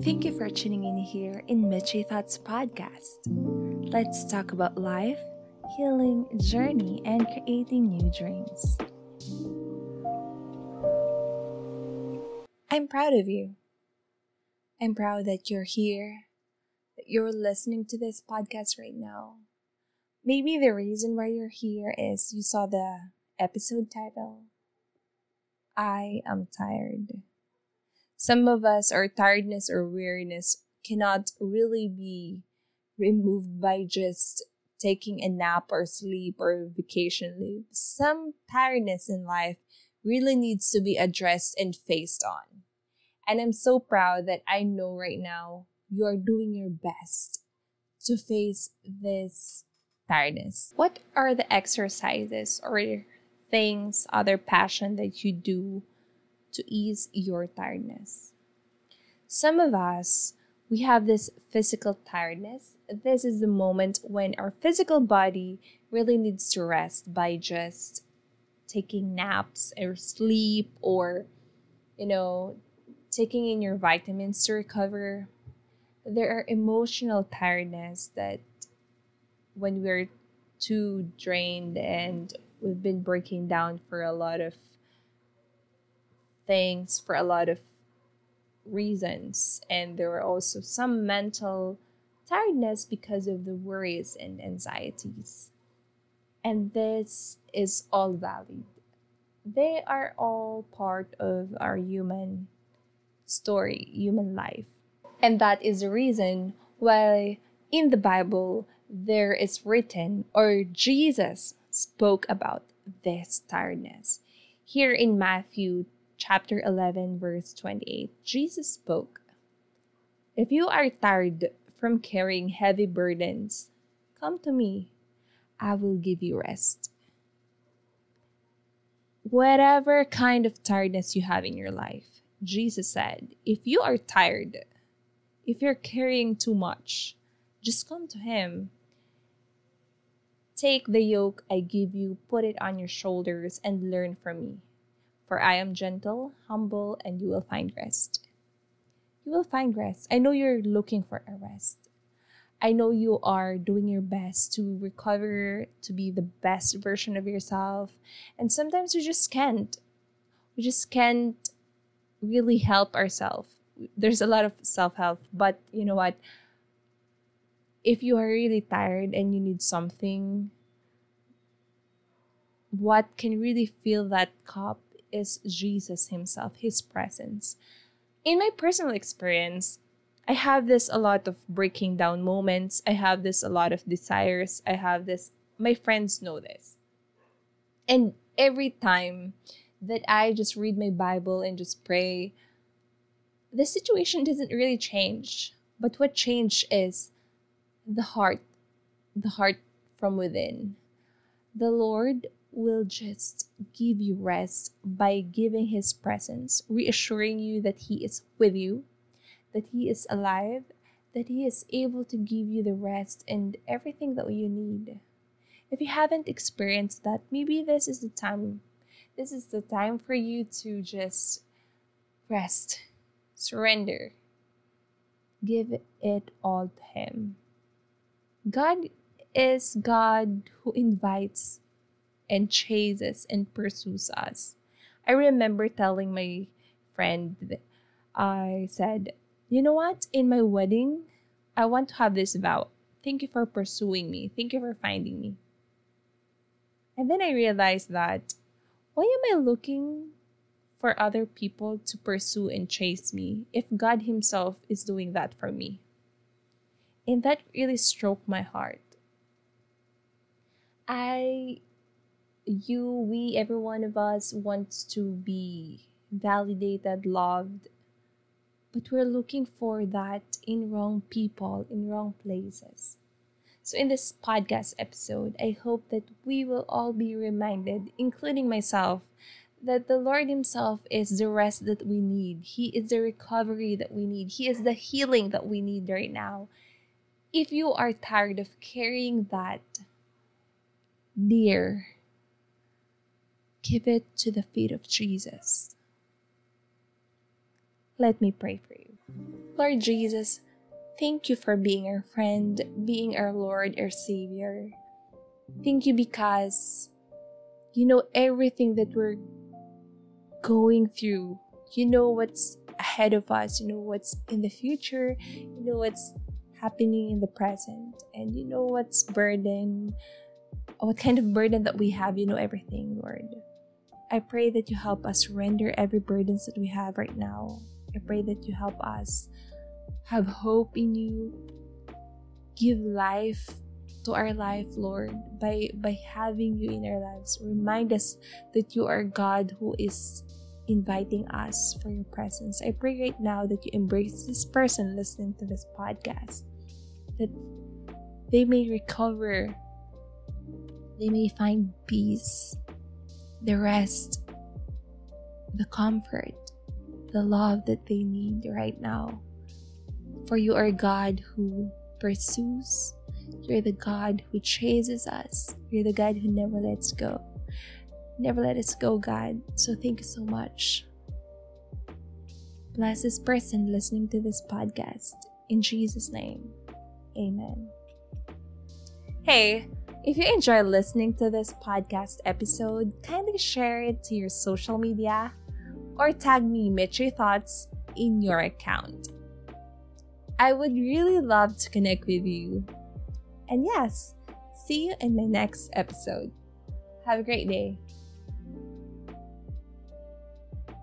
Thank you for tuning in here in Michi Thoughts Podcast. Let's talk about life, healing, journey, and creating new dreams. I'm proud of you. I'm proud that you're here, that you're listening to this podcast right now. Maybe the reason why you're here is you saw the episode title. I am tired. Some of us, our tiredness or weariness cannot really be removed by just taking a nap or sleep or vacation leave. Some tiredness in life really needs to be addressed and faced on. And I'm so proud that I know right now you are doing your best to face this tiredness. What are the exercises or things, other passion that you do to ease your tiredness. Some of us, we have this physical tiredness. This is the moment when our physical body really needs to rest by just taking naps or sleep or, you know, taking in your vitamins to recover. There are emotional tiredness that when we're too drained and we've been breaking down for a lot of things for a lot of reasons. And there were also some mental tiredness because of the worries and anxieties. And this is all valid. They are all part of our human story, human life. And that is the reason why in the Bible there is written, or Jesus spoke about this tiredness. Here in Matthew chapter 11, verse 28, Jesus spoke If you are tired from carrying heavy burdens, come to me. I will give you rest. Whatever kind of tiredness you have in your life, Jesus said, if you are tired, if you're carrying too much, just come to Him. Take the yoke I give you, put it on your shoulders, and learn from me. For I am gentle, humble, and you will find rest. You will find rest. I know you're looking for a rest. I know you are doing your best to recover, to be the best version of yourself. And sometimes we just can't. We just can't really help ourselves. There's a lot of self help, but you know what? If you are really tired and you need something, what can really fill that cup is Jesus Himself, His presence. In my personal experience, I have this a lot of breaking down moments. I have this a lot of desires. I have this, my friends know this. And every time that I just read my Bible and just pray, the situation doesn't really change. But what changed is the heart, the heart from within. The Lord will just give you rest by giving His presence, reassuring you that He is with you, that He is alive, that He is able to give you the rest and everything that you need. If you haven't experienced that, maybe this is the time. This is the time for you to just rest, surrender, give it all to Him. God is God who invites and chases and pursues us. I remember telling my friend, I said, you know what? In my wedding, I want to have this vow. Thank you for pursuing me. Thank you for finding me. And then I realized that why am I looking for other people to pursue and chase me if God Himself is doing that for me? And that really stroked my heart. I you, we, every one of us wants to be validated, loved, but we're looking for that in wrong people, in wrong places. So, in this podcast episode, I hope that we will all be reminded, including myself, that the Lord Himself is the rest that we need. He is the recovery that we need. He is the healing that we need right now. If you are tired of carrying that dear give it to the feet of Jesus. Let me pray for you. Lord Jesus, thank you for being our friend, being our Lord, our Savior. Thank you because you know everything that we're going through. You know what's ahead of us, you know what's in the future, you know what's happening in the present, and you know what's burden, what kind of burden that we have, you know everything, Lord. I pray that you help us render every burdens that we have right now. I pray that you help us have hope in you, give life to our life, Lord, by by having you in our lives. Remind us that you are God who is inviting us for your presence. I pray right now that you embrace this person listening to this podcast, that they may recover, they may find peace, the rest, the comfort, the love that they need right now. For you are God who pursues, you're the God who chases us, you're the God who never lets go. Never let us go, God. So thank you so much. Bless this person listening to this podcast. In Jesus' name, amen. Hey, if you enjoy listening to this podcast episode, kindly share it to your social media or tag me Mitri Thoughts in your account. I would really love to connect with you. And yes, see you in my next episode. Have a great day.